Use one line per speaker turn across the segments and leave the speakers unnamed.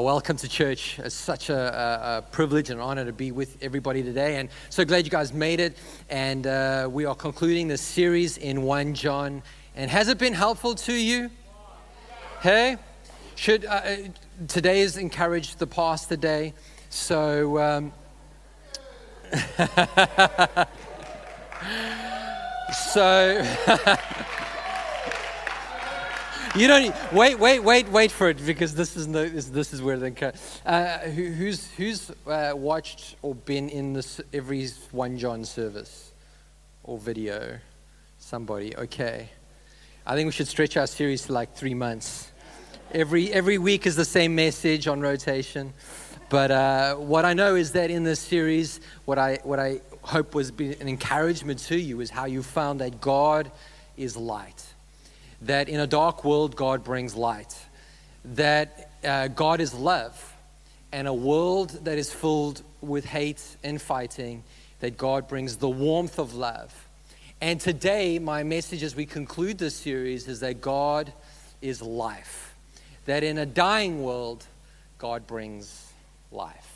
Welcome to church. It's such a, a, privilege and honor to be with everybody today. And so glad you guys made it. And uh, we are concluding this series in 1 John. And has it been helpful to you? Hey? Should uh, uh Today has encouraged the past today. So. Um, so. you don't wait, wait, wait, wait for it because this is no, this, this is where the uh, who, who's who's uh, watched or been in this every one John service or video? Somebody, okay. I think we should stretch our series to like three months. Every every week is the same message on rotation, but uh, what I know is that in this series, what I what I hope was an encouragement to you is how you found that God is light that in a dark world, God brings light, that uh, God is love, and a world that is filled with hate and fighting, that God brings the warmth of love. And today, my message as we conclude this series is that God is life, that in a dying world, God brings life.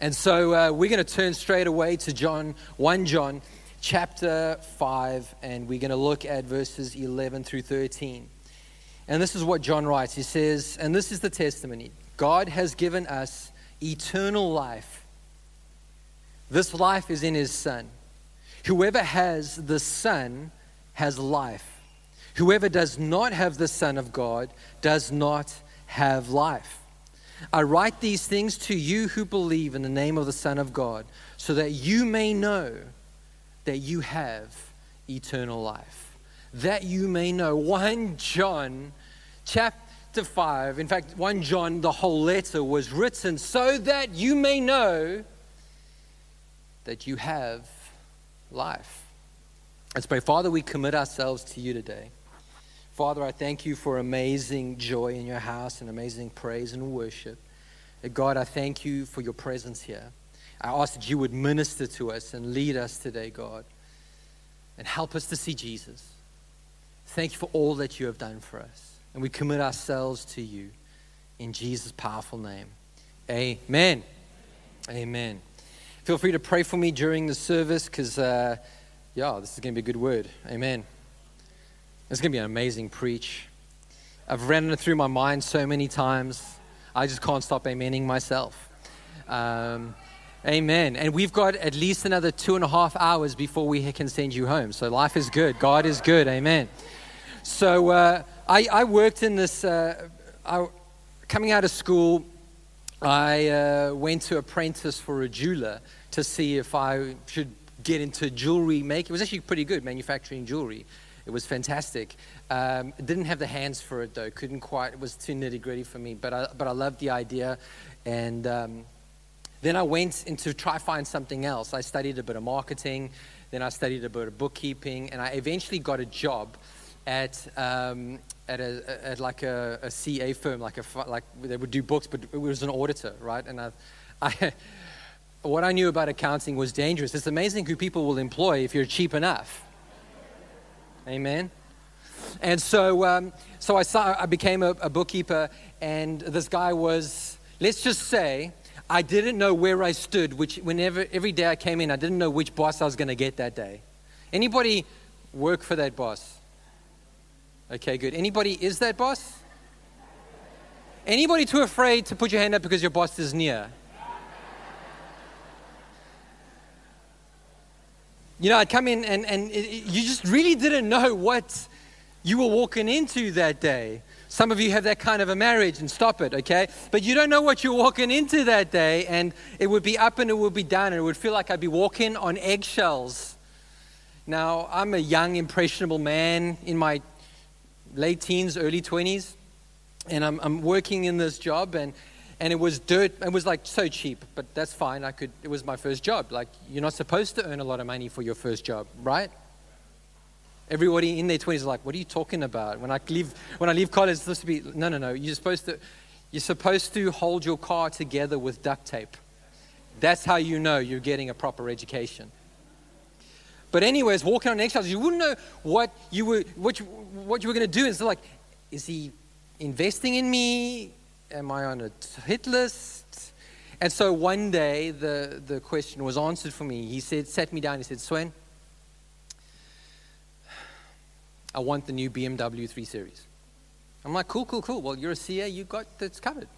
And so uh, we're going to turn straight away to John, 1 John chapter 5, and we're going to look at verses 11 through 13. And this is what John writes. He says, and this is the testimony God has given us eternal life. This life is in his Son. Whoever has the Son has life. Whoever does not have the Son of God does not have life. I write these things to you who believe in the name of the Son of God, so that you may know that you have eternal life. That you may know. 1 John chapter 5, in fact, 1 John, the whole letter was written so that you may know that you have life. Let's pray. Father, we commit ourselves to you today. Father, I thank you for amazing joy in your house and amazing praise and worship. God, I thank you for your presence here. I ask that you would minister to us and lead us today, God, and help us to see Jesus. Thank you for all that you have done for us. And we commit ourselves to you in Jesus' powerful name. Amen. Amen. Feel free to pray for me during the service because, uh, yeah, this is going to be a good word. Amen. It's going to be an amazing preach. I've ran it through my mind so many times. I just can't stop amening myself. Um, Amen. And we've got at least another two and a half hours before we can send you home. So life is good. God is good. Amen. So uh, I, I, worked in this, uh, I, coming out of school, I uh, went to apprentice for a jeweler to see if I should get into jewelry making. It was actually pretty good, manufacturing jewelry. It was fantastic. Um, didn't have the hands for it though. Couldn't quite. It was too nitty gritty for me. But I, but I loved the idea, and um, then I went into try find something else. I studied a bit of marketing, then I studied a bit of bookkeeping, and I eventually got a job at um, at, a, at like a, a, CA firm, like a like they would do books, but it was an auditor, right? And I, I what I knew about accounting was dangerous. It's amazing who people will employ if you're cheap enough. Amen. And so, um, so I, saw, I became a, a bookkeeper, and this guy was, let's just say, I didn't know where I stood, which whenever every day I came in, I didn't know which boss I was going to get that day. Anybody work for that boss? Okay, good. Anybody is that boss? Anybody too afraid to put your hand up because your boss is near? You know, I'd come in and, and it, you just really didn't know what you were walking into that day. Some of you have that kind of a marriage and stop it, okay? But you don't know what you're walking into that day, and it would be up and it would be down, and it would feel like I'd be walking on eggshells. Now, I'm a young, impressionable man in my late teens, early 20s, and I'm, I'm working in this job, and, and it was dirt. It was like so cheap, but that's fine. I could, it was my first job. Like, you're not supposed to earn a lot of money for your first job, right? Everybody in their 20s is like, what are you talking about? When I leave, when I leave college, it's supposed to be, no, no, no. You're supposed to, you're supposed to hold your car together with duct tape. That's how you know you're getting a proper education. But anyways, walking on eggshells, you wouldn't know what you were, what you, what you were going to do. It's like, is he investing in me? Am I on a hit list? And so one day the, the question was answered for me. He said, sat me down, he said, Sven, I want the new BMW 3 Series. I'm like, cool, cool, cool. Well, you're a CA, you got that's covered.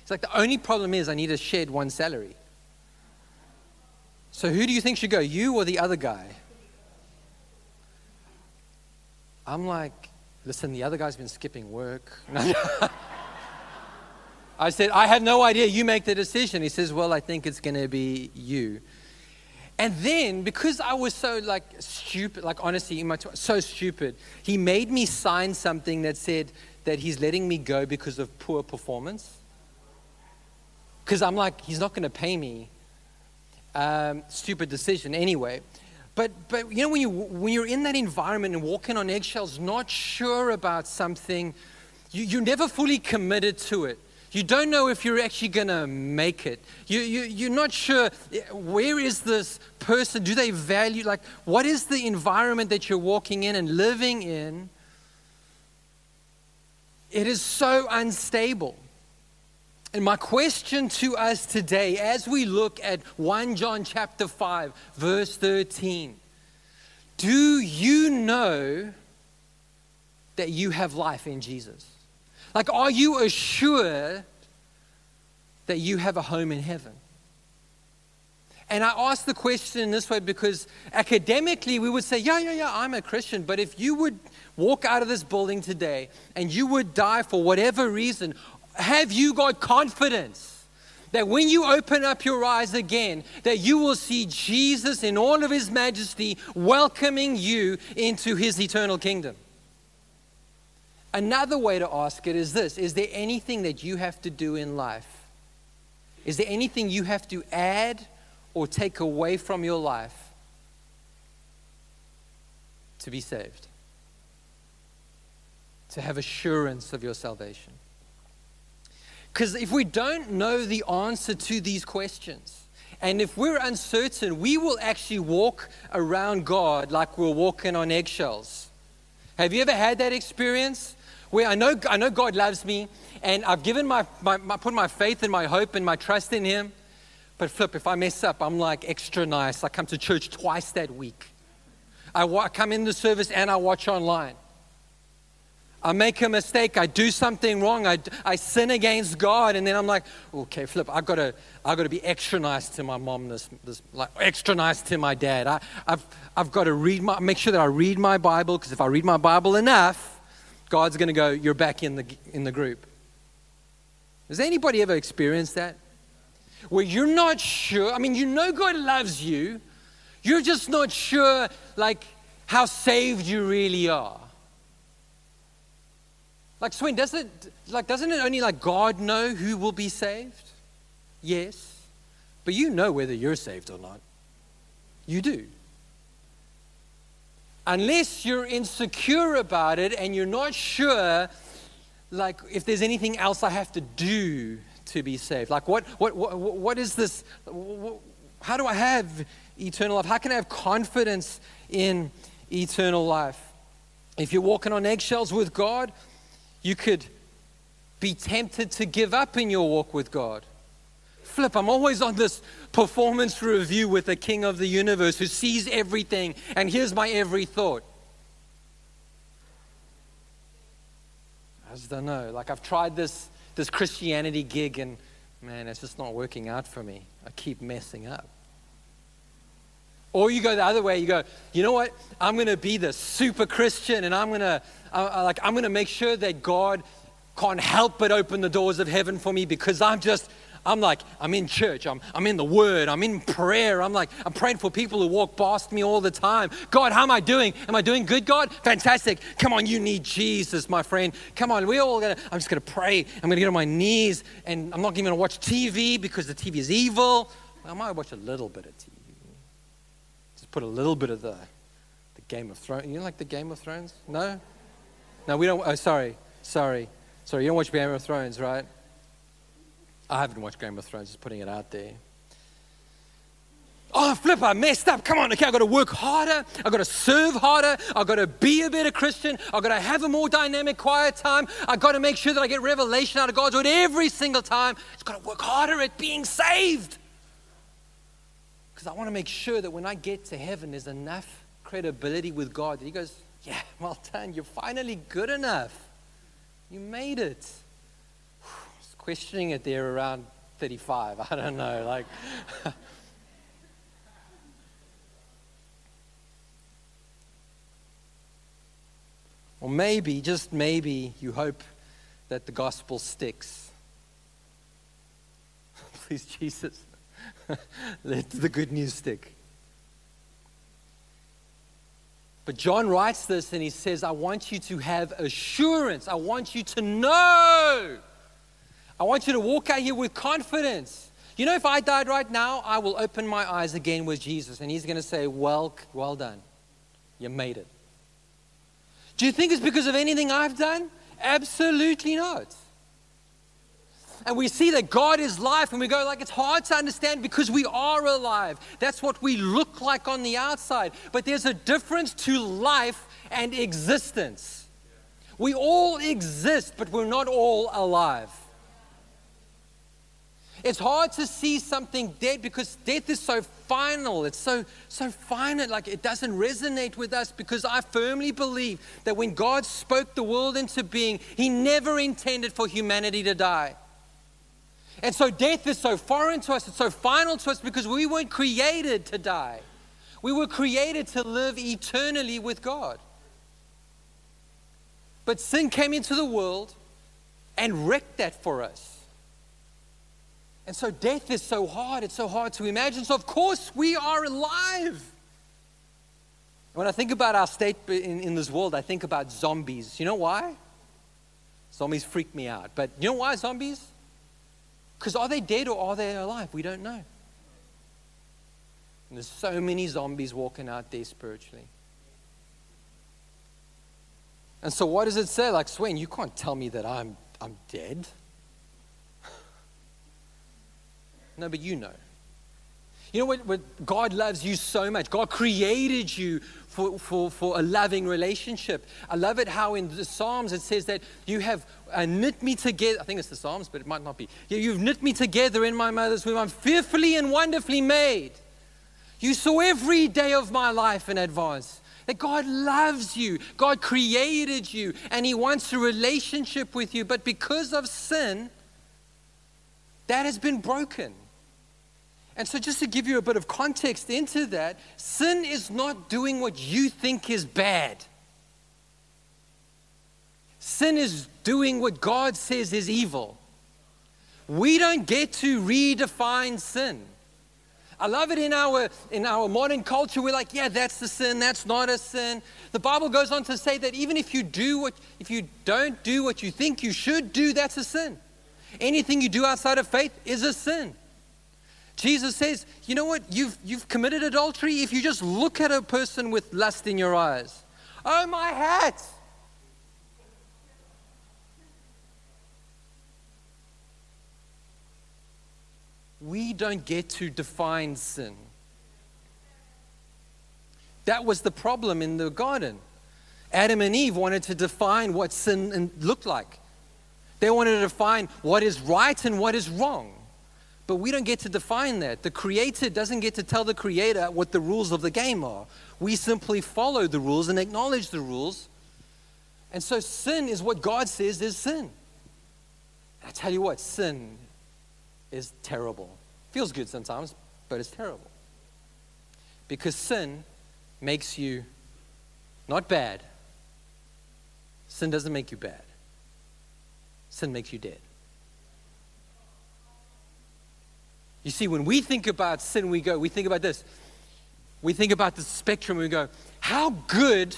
It's like the only problem is I need a shed one salary. So who do you think should go, you or the other guy? I'm like, listen, the other guy's been skipping work. I said, I have no idea. You make the decision. He says, well, I think it's going to be you. And then, because I was so like stupid, like honestly, in my t- so stupid, he made me sign something that said that he's letting me go because of poor performance. Because I'm like, he's not going to pay me. Um, stupid decision anyway. But, but you know, when, you, when you're in that environment and walking on eggshells, not sure about something, you, you're never fully committed to it. You don't know if you're actually going to make it. You, you, you're not sure eh, where is this person? Do they value, like, what is the environment that you're walking in and living in? It is so unstable. And my question to us today, as we look at 1 John chapter 5, verse 13, do you know that you have life in Jesus? Like, are you assured that you have a home in heaven? And I ask the question in this way because academically we would say, yeah, yeah, yeah, I'm a Christian. But if you would walk out of this building today and you would die for whatever reason, have you got confidence that when you open up your eyes again, that you will see Jesus in all of his majesty welcoming you into his eternal kingdom? Another way to ask it is this Is there anything that you have to do in life? Is there anything you have to add or take away from your life to be saved? To have assurance of your salvation? Because if we don't know the answer to these questions, and if we're uncertain, we will actually walk around God like we're walking on eggshells. Have you ever had that experience? Where I know, I know God loves me, and I've given my, my, my put my faith and my hope and my trust in Him. But flip, if I mess up, I'm like extra nice. I come to church twice that week. I, I come in the service and I watch online. I make a mistake, I do something wrong, I, I sin against God, and then I'm like, okay, flip, I've got to, I've got to be extra nice to my mom, this, this, like, extra nice to my dad. I, I've, I've got to read make sure that I read my Bible, because if I read my Bible enough, God's going to go, you're back in the, in the group. Has anybody ever experienced that? Where you're not sure, I mean, you know God loves you, you're just not sure, like, how saved you really are. Like Sven, does it like doesn't it only like God know who will be saved? Yes. But you know whether you're saved or not. You do. Unless you're insecure about it and you're not sure like if there's anything else I have to do to be saved. Like what what what, what is this how do I have eternal life? How can I have confidence in eternal life? If you're walking on eggshells with God, you could be tempted to give up in your walk with God. Flip, I'm always on this performance review with the King of the universe who sees everything and hears my every thought. I just don't know. Like, I've tried this, this Christianity gig and man, it's just not working out for me. I keep messing up. Or you go the other way, you go, you know what? I'm going to be the super Christian and I'm going to uh, like I'm going to make sure that God can't help but open the doors of heaven for me because I'm just I'm like, I'm in church, I'm, I'm in the word, I'm in prayer. I'm like, I'm praying for people who walk past me all the time. God, how am I doing? Am I doing good, God? Fantastic. Come on, you need Jesus, my friend. Come on, we all gonna, I'm just gonna pray. I'm gonna get on my knees and I'm not even gonna watch TV because the TV is evil. I might watch a little bit of TV Just put a little bit of the, the Game of Thrones. You like the Game of Thrones? No? No, we don't. Oh, sorry. Sorry. Sorry, you don't watch Game of Thrones, right? I haven't watched Game of Thrones, just putting it out there. Oh, flip, I messed up. Come on, okay, I've got to work harder. I've got to serve harder. I've got to be a better Christian. I've got to have a more dynamic, quiet time. I've got to make sure that I get revelation out of God's word every single time. It's got to work harder at being saved. Because I want to make sure that when I get to heaven, there's enough credibility with God that He goes, Yeah, well done. You're finally good enough. You made it. Questioning it there around 35. I don't know. Like, or maybe, just maybe, you hope that the gospel sticks. Please, Jesus, let the good news stick. But John writes this and he says, I want you to have assurance. I want you to know. I want you to walk out here with confidence. You know, if I died right now, I will open my eyes again with Jesus and he's going to say, Well, well done. You made it. Do you think it's because of anything I've done? Absolutely not. And we see that God is life, and we go, like, it's hard to understand because we are alive. That's what we look like on the outside. But there's a difference to life and existence. We all exist, but we're not all alive. It's hard to see something dead because death is so final. It's so so finite. Like it doesn't resonate with us because I firmly believe that when God spoke the world into being, He never intended for humanity to die. And so death is so foreign to us, it's so final to us because we weren't created to die. We were created to live eternally with God. But sin came into the world and wrecked that for us. And so death is so hard, it's so hard to imagine. So, of course, we are alive. When I think about our state in, in this world, I think about zombies. You know why? Zombies freak me out. But you know why zombies? Because are they dead or are they alive? We don't know. And there's so many zombies walking out there spiritually. And so, what does it say? Like, Sven, you can't tell me that I'm, I'm dead. No, but you know. You know what, what? God loves you so much. God created you for, for, for a loving relationship. I love it how in the Psalms it says that you have uh, knit me together. I think it's the Psalms, but it might not be. You've knit me together in my mother's womb. I'm fearfully and wonderfully made. You saw every day of my life in advance. That God loves you, God created you, and He wants a relationship with you. But because of sin, that has been broken. And so, just to give you a bit of context into that, sin is not doing what you think is bad. Sin is doing what God says is evil. We don't get to redefine sin. I love it in our in our modern culture. We're like, yeah, that's the sin, that's not a sin. The Bible goes on to say that even if you do what if you don't do what you think you should do, that's a sin. Anything you do outside of faith is a sin. Jesus says, you know what? You've, you've committed adultery if you just look at a person with lust in your eyes. Oh, my hat! We don't get to define sin. That was the problem in the garden. Adam and Eve wanted to define what sin looked like. They wanted to define what is right and what is wrong. But we don't get to define that. The creator doesn't get to tell the creator what the rules of the game are. We simply follow the rules and acknowledge the rules. And so sin is what God says is sin. I tell you what, sin is terrible. Feels good sometimes, but it's terrible. Because sin makes you not bad. Sin doesn't make you bad. Sin makes you dead. You see, when we think about sin, we go, we think about this. We think about the spectrum, we go, how good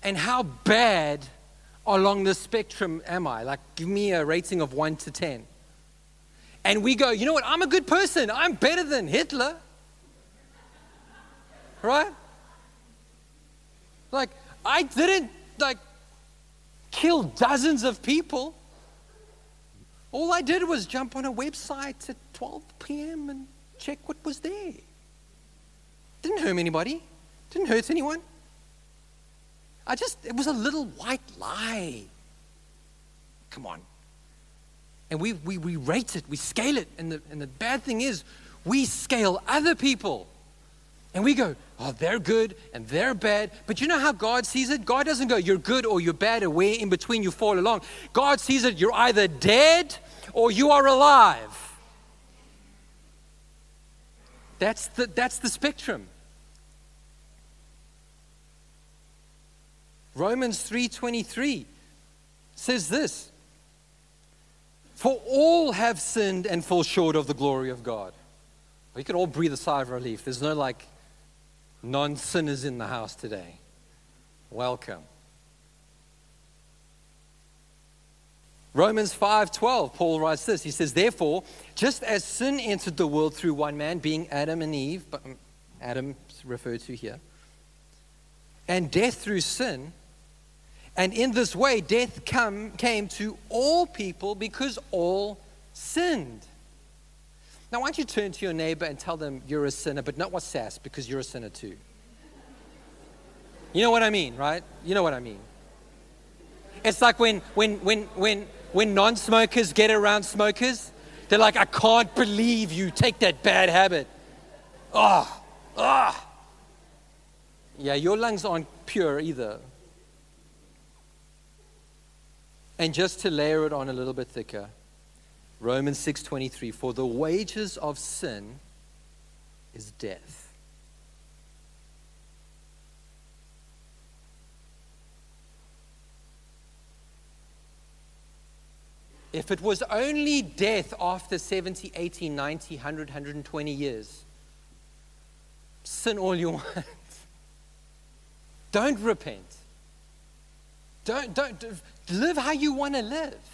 and how bad along the spectrum am I? Like, give me a rating of 1 to 10. And we go, you know what? I'm a good person. I'm better than Hitler. Right? Like, I didn't, like, kill dozens of people. All I did was jump on a website at 12 p.m. and check what was there. Didn't hurt anybody. Didn't hurt anyone. I just, it was a little white lie. Come on. And we, we, we rate it, we scale it. And the, and the bad thing is, we scale other people. And we go, oh, they're good and they're bad. But you know how God sees it? God doesn't go, you're good or you're bad, or where in between you fall along. God sees it, you're either dead or you are alive. That's the, that's the spectrum. Romans 3:23 says this For all have sinned and fall short of the glory of God. We could all breathe a sigh of relief. There's no like non sinners in the house today. Welcome. Romans 5:12 Paul writes this he says therefore just as sin entered the world through one man being Adam and Eve but um, Adam referred to here and death through sin and in this way, death come, came to all people because all sinned. Now, why don't you turn to your neighbor and tell them you're a sinner, but not what sass, because you're a sinner too. You know what I mean, right? You know what I mean. It's like when, when, when, when, when non smokers get around smokers, they're like, I can't believe you take that bad habit. Ah, oh, ah. Oh. Yeah, your lungs aren't pure either. And just to layer it on a little bit thicker, Romans 6:23 for the wages of sin is death. If it was only death after 70, 80, 90, 100, 120 years, sin all you want. Don't repent. Don't, don't, live how you want to live.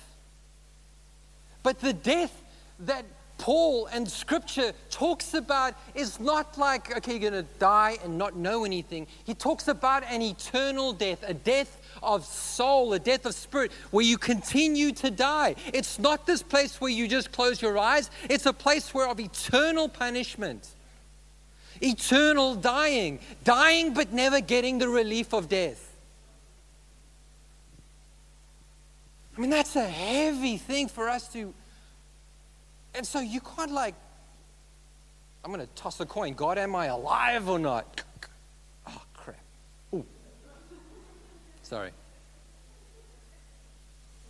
But the death that Paul and Scripture talks about is not like, okay, you're going to die and not know anything. He talks about an eternal death, a death of soul, a death of spirit, where you continue to die. It's not this place where you just close your eyes, it's a place where of eternal punishment, eternal dying, dying but never getting the relief of death. I mean, that's a heavy thing for us to. And so you can't, like, I'm going to toss a coin. God, am I alive or not? Oh, crap. Ooh. Sorry.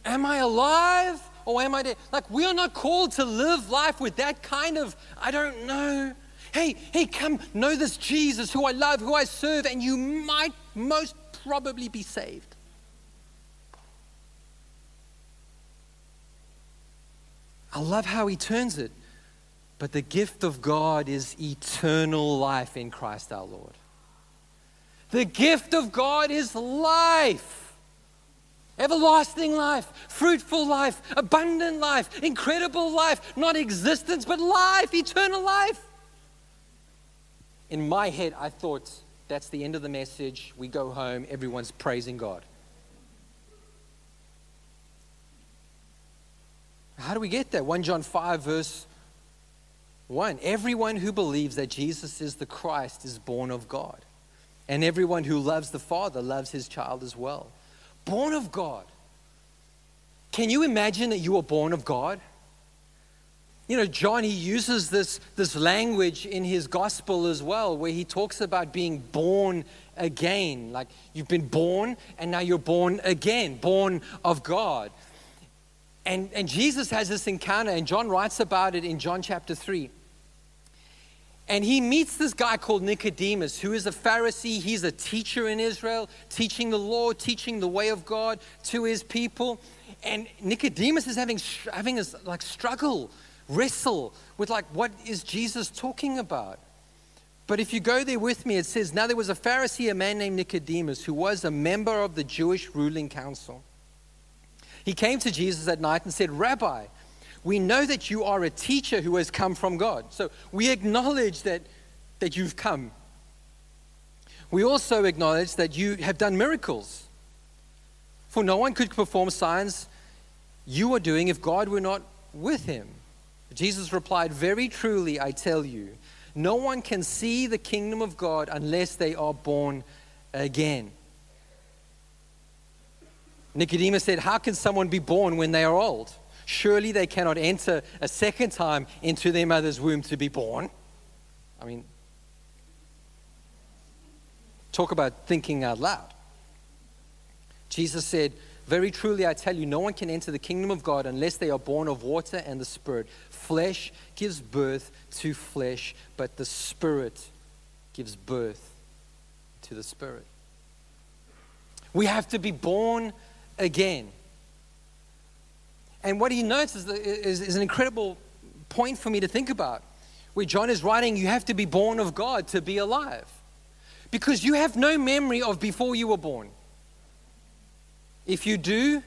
Am I alive or am I dead? Like, we are not called to live life with that kind of, I don't know. Hey, hey, come know this Jesus who I love, who I serve, and you might most probably be saved. I love how he turns it. But the gift of God is eternal life in Christ our Lord. The gift of God is life. Everlasting life, fruitful life, abundant life, incredible life, not existence, but life, eternal life. In my head, I thought that's the end of the message. We go home, everyone's praising God. How do we get there? 1 John 5, verse 1. Everyone who believes that Jesus is the Christ is born of God. And everyone who loves the Father loves his child as well. Born of God. Can you imagine that you were born of God? You know, John, he uses this, this language in his gospel as well, where he talks about being born again. Like you've been born and now you're born again, born of God. And, and Jesus has this encounter, and John writes about it in John chapter 3. And he meets this guy called Nicodemus, who is a Pharisee. He's a teacher in Israel, teaching the law, teaching the way of God to his people. And Nicodemus is having, having this like struggle, wrestle with like, what is Jesus talking about? But if you go there with me, it says, Now there was a Pharisee, a man named Nicodemus, who was a member of the Jewish ruling council. He came to Jesus at night and said, Rabbi, we know that you are a teacher who has come from God. So we acknowledge that, that you've come. We also acknowledge that you have done miracles. For no one could perform signs you are doing if God were not with him. Jesus replied, Very truly, I tell you, no one can see the kingdom of God unless they are born again. Nicodemus said, How can someone be born when they are old? Surely they cannot enter a second time into their mother's womb to be born. I mean, talk about thinking out loud. Jesus said, Very truly I tell you, no one can enter the kingdom of God unless they are born of water and the Spirit. Flesh gives birth to flesh, but the Spirit gives birth to the Spirit. We have to be born again. And what he notes is, is, is, an incredible point for me to think about. Where John is writing, you have to be born of God to be alive. Because you have no memory of before you were born. If you do,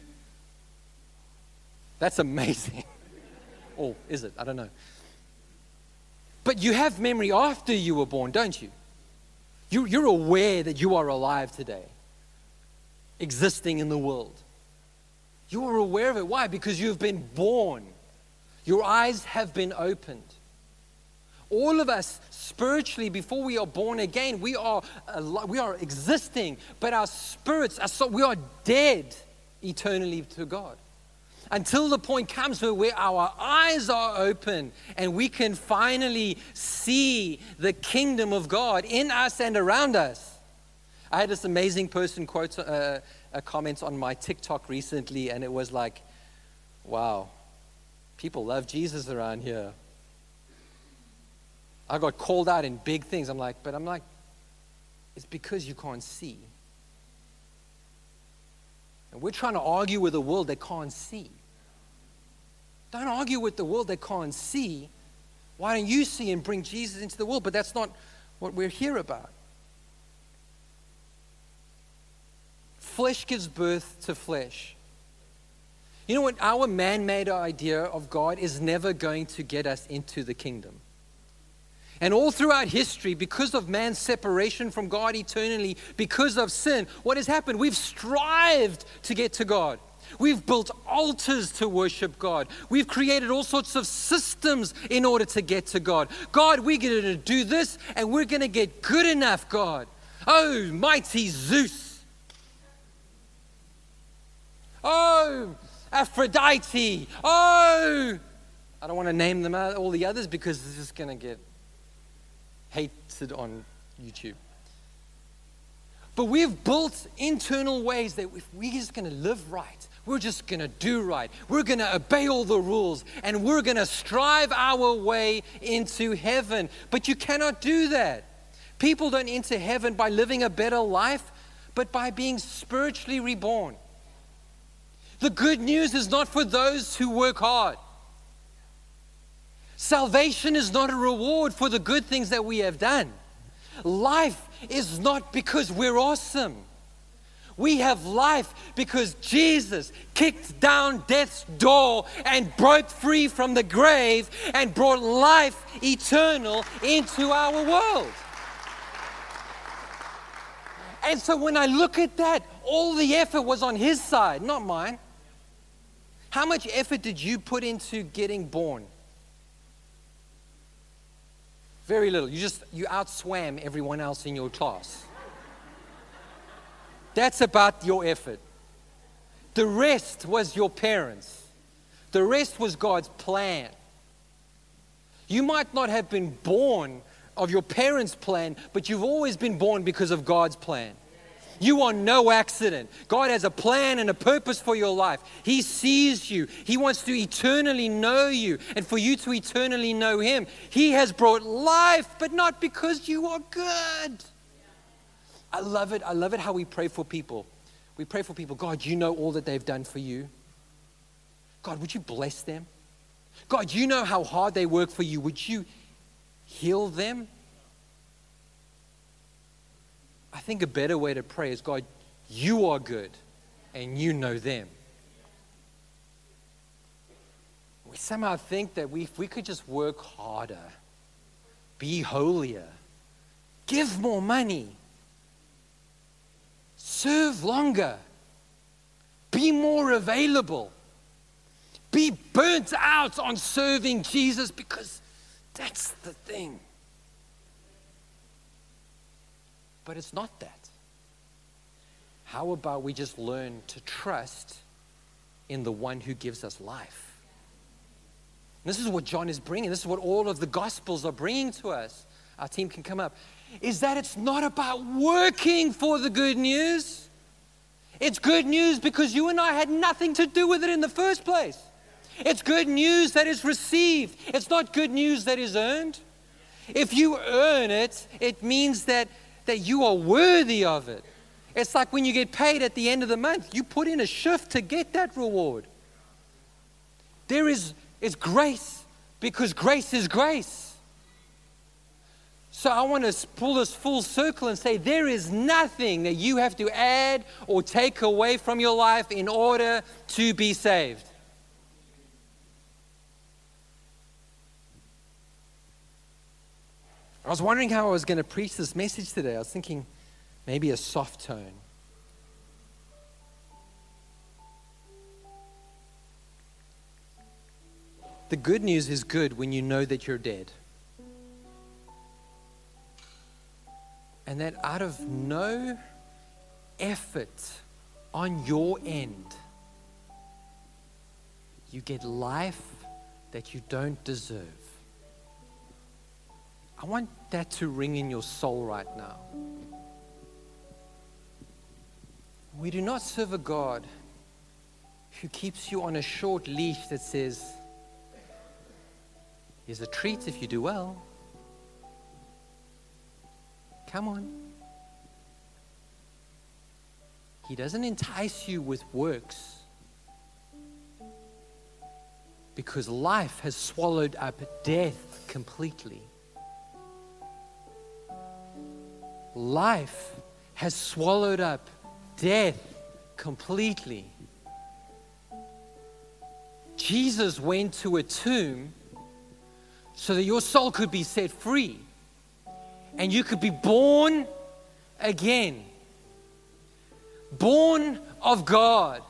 that's amazing. or is it? I don't know. But you have memory after you were born, don't you? you you're aware that you are alive today existing in the world. You are aware of it. Why? Because you've been born. Your eyes have been opened. All of us spiritually, before we are born again, we are, we are existing, but our spirits, are so, we are dead eternally to God. Until the point comes where, where our eyes are open and we can finally see the kingdom of God in us and around us. I had this amazing person quote uh, a comment on my TikTok recently, and it was like, wow, people love Jesus around here. I got called out in big things. I'm like, but I'm like, it's because you can't see. And we're trying to argue with a world that can't see. Don't argue with the world that can't see. Why don't you see and bring Jesus into the world? But that's not what we're here about. Flesh gives birth to flesh. You know what? Our man made idea of God is never going to get us into the kingdom. And all throughout history, because of man's separation from God eternally, because of sin, what has happened? We've strived to get to God. We've built altars to worship God. We've created all sorts of systems in order to get to God. God, we're going to do this and we're going to get good enough, God. Oh, mighty Zeus. Oh, Aphrodite. Oh, I don't want to name them all the others because this is going to get hated on YouTube. But we've built internal ways that if we're just going to live right, we're just going to do right, we're going to obey all the rules, and we're going to strive our way into heaven. But you cannot do that. People don't enter heaven by living a better life, but by being spiritually reborn. The good news is not for those who work hard. Salvation is not a reward for the good things that we have done. Life is not because we're awesome. We have life because Jesus kicked down death's door and broke free from the grave and brought life eternal into our world. And so when I look at that, all the effort was on his side, not mine. How much effort did you put into getting born? Very little. You just you outswam everyone else in your class. That's about your effort. The rest was your parents. The rest was God's plan. You might not have been born of your parents' plan, but you've always been born because of God's plan. You are no accident. God has a plan and a purpose for your life. He sees you. He wants to eternally know you and for you to eternally know Him. He has brought life, but not because you are good. I love it. I love it how we pray for people. We pray for people. God, you know all that they've done for you. God, would you bless them? God, you know how hard they work for you. Would you heal them? I think a better way to pray is God, you are good and you know them. We somehow think that we, if we could just work harder, be holier, give more money, serve longer, be more available, be burnt out on serving Jesus because that's the thing. But it's not that. How about we just learn to trust in the one who gives us life? This is what John is bringing. This is what all of the Gospels are bringing to us. Our team can come up. Is that it's not about working for the good news. It's good news because you and I had nothing to do with it in the first place. It's good news that is received. It's not good news that is earned. If you earn it, it means that, that you are worthy of it. It's like when you get paid at the end of the month, you put in a shift to get that reward. There is, is grace because grace is grace. So I want to pull this full circle and say there is nothing that you have to add or take away from your life in order to be saved. I was wondering how I was going to preach this message today. I was thinking maybe a soft tone. The good news is good when you know that you're dead. And that out of no effort on your end, you get life that you don't deserve. I want that to ring in your soul right now. We do not serve a God who keeps you on a short leash that says, Here's a treat if you do well. Come on. He doesn't entice you with works because life has swallowed up death completely. Life has swallowed up death completely. Jesus went to a tomb so that your soul could be set free and you could be born again. Born of God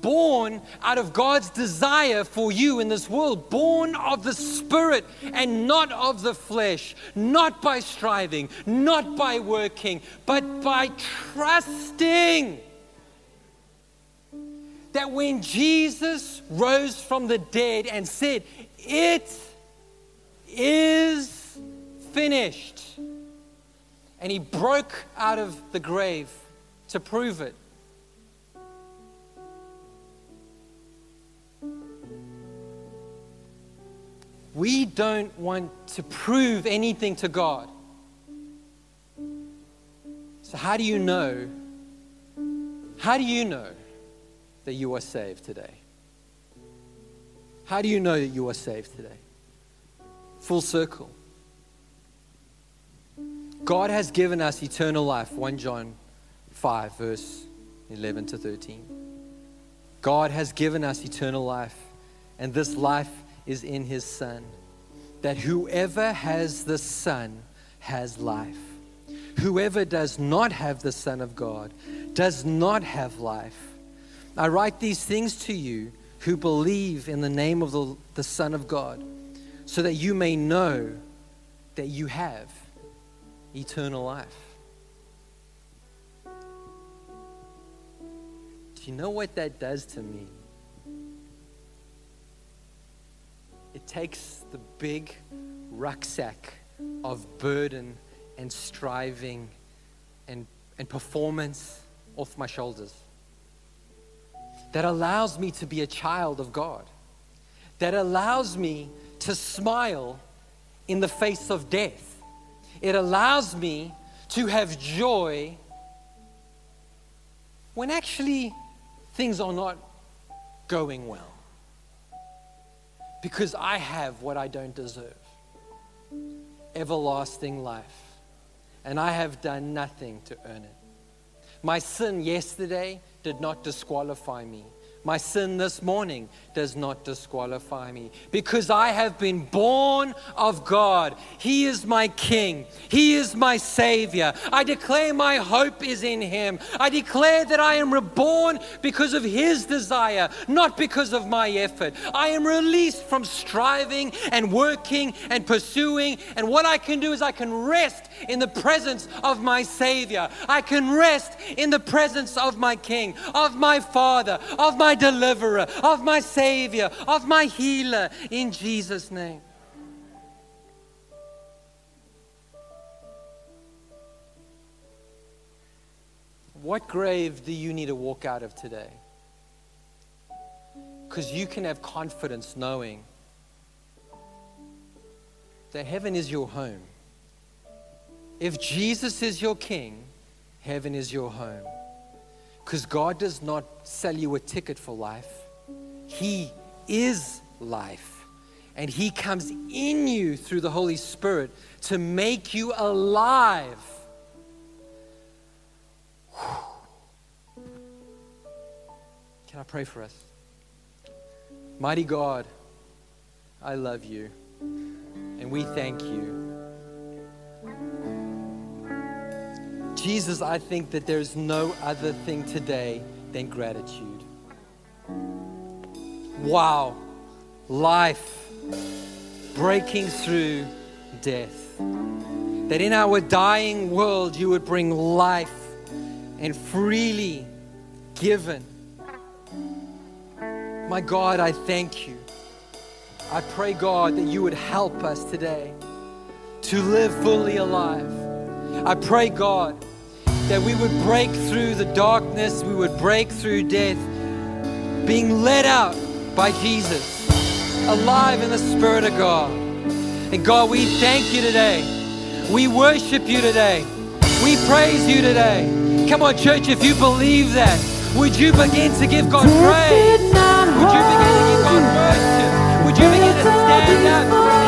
born out of God's desire for you in this world, born of the Spirit and not of the flesh, not by striving, not by working, but by trusting that when Jesus rose from the dead and said, It is finished, and he broke out of the grave to prove it we don't want to prove anything to God. So, how do you know? How do you know that you are saved today? How do you know that you are saved today? Full circle. God has given us eternal life, 1 John 5, verse 11 to 13. God has given us eternal life, and this life is in his Son. That whoever has the Son has life. Whoever does not have the Son of God does not have life. I write these things to you who believe in the name of the, the Son of God, so that you may know that you have eternal life. Do you know what that does to me? Takes the big rucksack of burden and striving and, and performance off my shoulders. That allows me to be a child of God. That allows me to smile in the face of death. It allows me to have joy when actually things are not going well because I have what I don't deserve everlasting life. And I have done nothing to earn it. My sin yesterday did not disqualify me.
My sin this morning does not disqualify me because I have been born of God. He is my King, He is my Savior. I declare my hope is in Him. I declare that I am reborn because of His desire, not because of my effort. I am released from striving and working and pursuing. And what I can do is I can rest in the presence of my Savior. I can rest in the presence of my King, of my Father, of my deliverer, of my Savior. Savior, of my healer, in Jesus' name. What grave do you need to walk out of today? Because you can have confidence knowing that heaven is your home. If Jesus is your king, heaven is your home. Because God does not sell you a ticket for life, he is life. And He comes in you through the Holy Spirit to make you alive. Can I pray for us? Mighty God, I love you. And we thank you. Jesus, I think that there's no other thing today than gratitude. Wow. Life breaking through death. That in our dying world, you would bring life and freely given. My God, I thank you. I pray, God, that you would help us today to live fully alive. I pray, God, that we would break through the darkness, we would break through death, being led out by Jesus, alive in the Spirit of God. And God, we thank you today. We worship you today. We praise you today. Come on, church, if you believe that, would you begin to give God praise? Would you begin to give God worship? Would you begin to stand up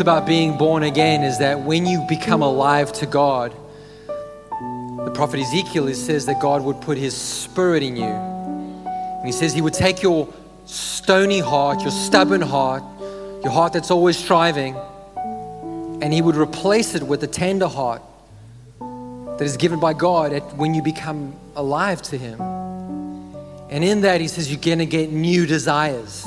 about being born again is that when you become alive to God,
the prophet Ezekiel, says that God would put his spirit in you. And he says he would take your stony heart, your stubborn heart, your heart that's always striving, and he would replace it with a tender heart that is given by God at, when you become alive to him. And in that, he says you're going to get new desires.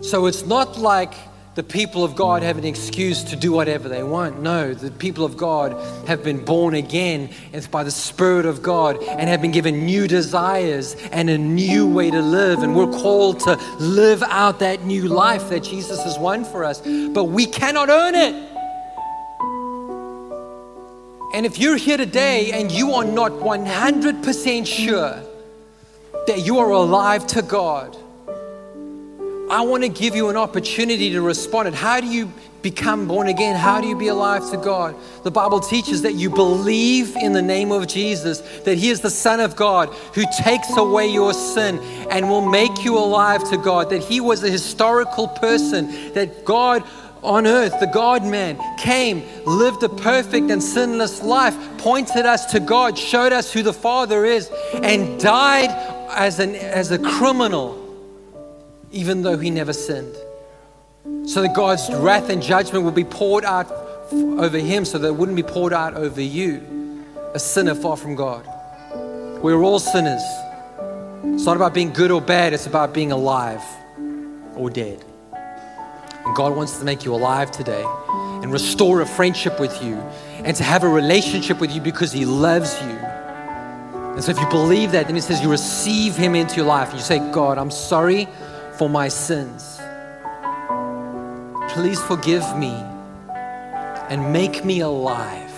So it's not like the people of God have an excuse to do whatever they want. No, the people of God have been born again. It's by the Spirit of God and have been given new desires and a new way to live. And we're called to live out that new life that Jesus has won for us. But we cannot earn it. And if you're here today and you are not 100% sure that you are alive to God, I want to give you an opportunity to respond. And how do you become born again? How do you be alive to God? The Bible teaches that you believe in the name of Jesus, that He is the Son of God who takes away your sin and will make you alive to God, that He was a historical person, that God on earth, the God man, came, lived a perfect and sinless life, pointed us to God, showed us who the Father is, and died as, an, as a criminal even though he never sinned. So that God's wrath and judgment will be poured out over him so that it wouldn't be poured out over you, a sinner far from God. We're all sinners. It's not about being good or bad, it's about being alive or dead. And God wants to make you alive today and restore a friendship with you and to have a relationship with you because He loves you. And so if you believe that, then He says you receive Him into your life. You say, God, I'm sorry for my sins. Please forgive me and make me alive.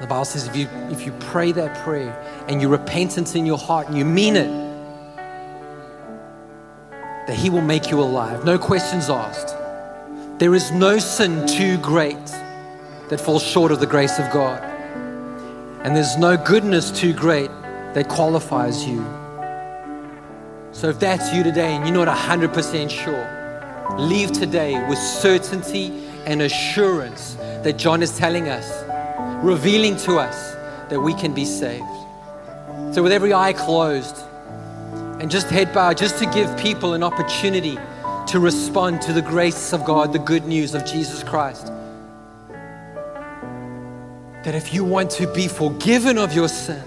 The Bible says if you, if you pray that prayer and you repentance in your heart and you mean it, that He will make you alive. No questions asked. There is no sin too great that falls short of the grace of God. And there's no goodness too great that qualifies you. So if that's you today and you're not 100% sure, leave today with certainty and assurance that John is telling us, revealing to us that we can be saved. So with every eye closed and just head bowed, just to give people an opportunity to respond to the grace of God, the good news of Jesus Christ. That if you want to be forgiven of your sin,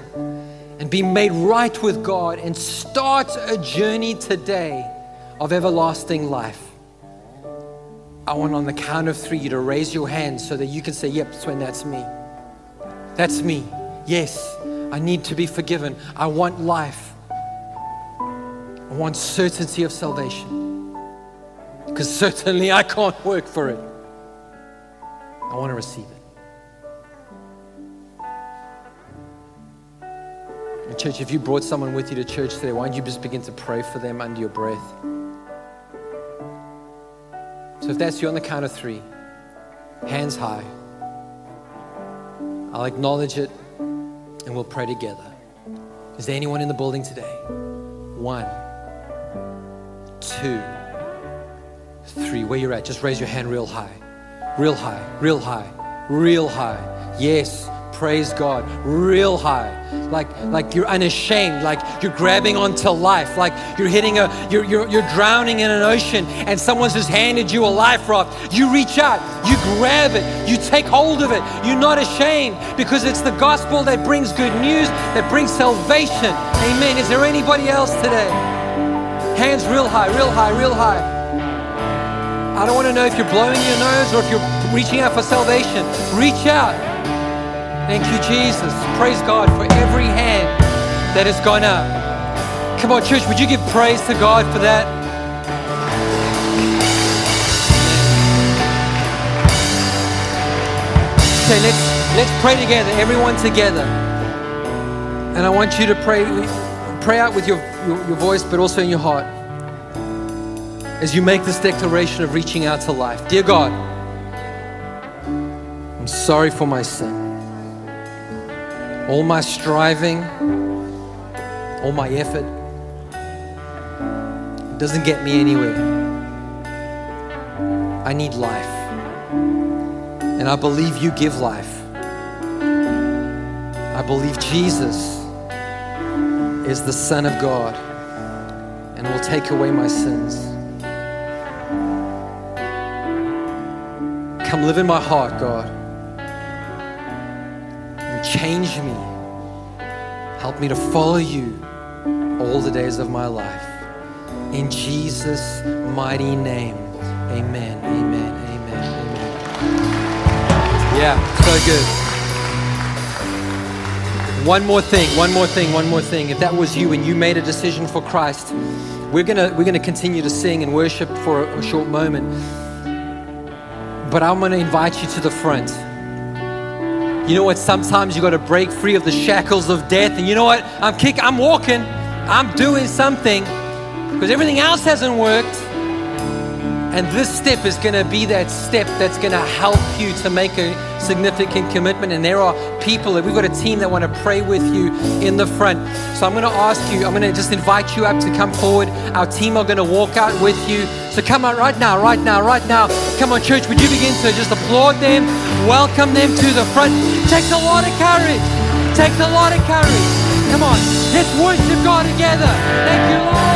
and be made right with God and start a journey today of everlasting life. I want on the count of three you to raise your hand so that you can say, Yep, Sven, that's me. That's me. Yes, I need to be forgiven. I want life. I want certainty of salvation. Because certainly I can't work for it. I want to receive it. Church, if you brought someone with you to church today, why don't you just begin to pray for them under your breath? So if that's you on the count of three, hands high, I'll acknowledge it and we'll pray together. Is there anyone in the building today? One, two, three. Where you're at, just raise your hand real high. Real high, real high, real high. Yes, praise God, real high. Like, like you're unashamed, like you're grabbing onto life, like you're hitting a, you're, you're, you're drowning in an ocean and someone's just handed you a life raft. You reach out, you grab it, you take hold of it. You're not ashamed because it's the gospel that brings good news, that brings salvation. Amen. Is there anybody else today? Hands real high, real high, real high. I don't want to know if you're blowing your nose or if you're reaching out for salvation. Reach out. Thank you, Jesus. Praise God for every hand that has gone up. Come on, church, would you give praise to God for that? Okay, let's let's pray together, everyone together. And I want you to pray pray out with your, your, your voice, but also in your heart. As you make this declaration of reaching out to life. Dear God, I'm sorry for my sin all my striving, all my effort doesn't get me anywhere. I need life. And I believe you give life.
I believe Jesus is the Son of God and will take away my sins. Come live in my heart, God, change me. Help me to follow you all the days of my life. In Jesus' mighty name, amen, amen, amen, amen. Yeah, so good. One more thing, one more thing, one more thing. If that was you and you made a decision for Christ, we're gonna we're gonna continue to sing and worship for a, a short moment. But I'm gonna invite you to the front. You know what? Sometimes you got to break free of the shackles of death, and you know what? I'm kick, I'm walking, I'm doing something because everything else hasn't worked. And this step is going to be that step that's going to help you to make a significant commitment. And there are people that we've got a team that want to pray with you in the front. So I'm going to ask you, I'm going to just invite you up to come forward. Our team are going to walk out with you. So come on right now, right now, right now. Come on, church, would you begin to just applaud them, welcome them to the front? Takes a lot of courage. Takes a lot of courage. Come on, let's worship God together. Thank you, Lord.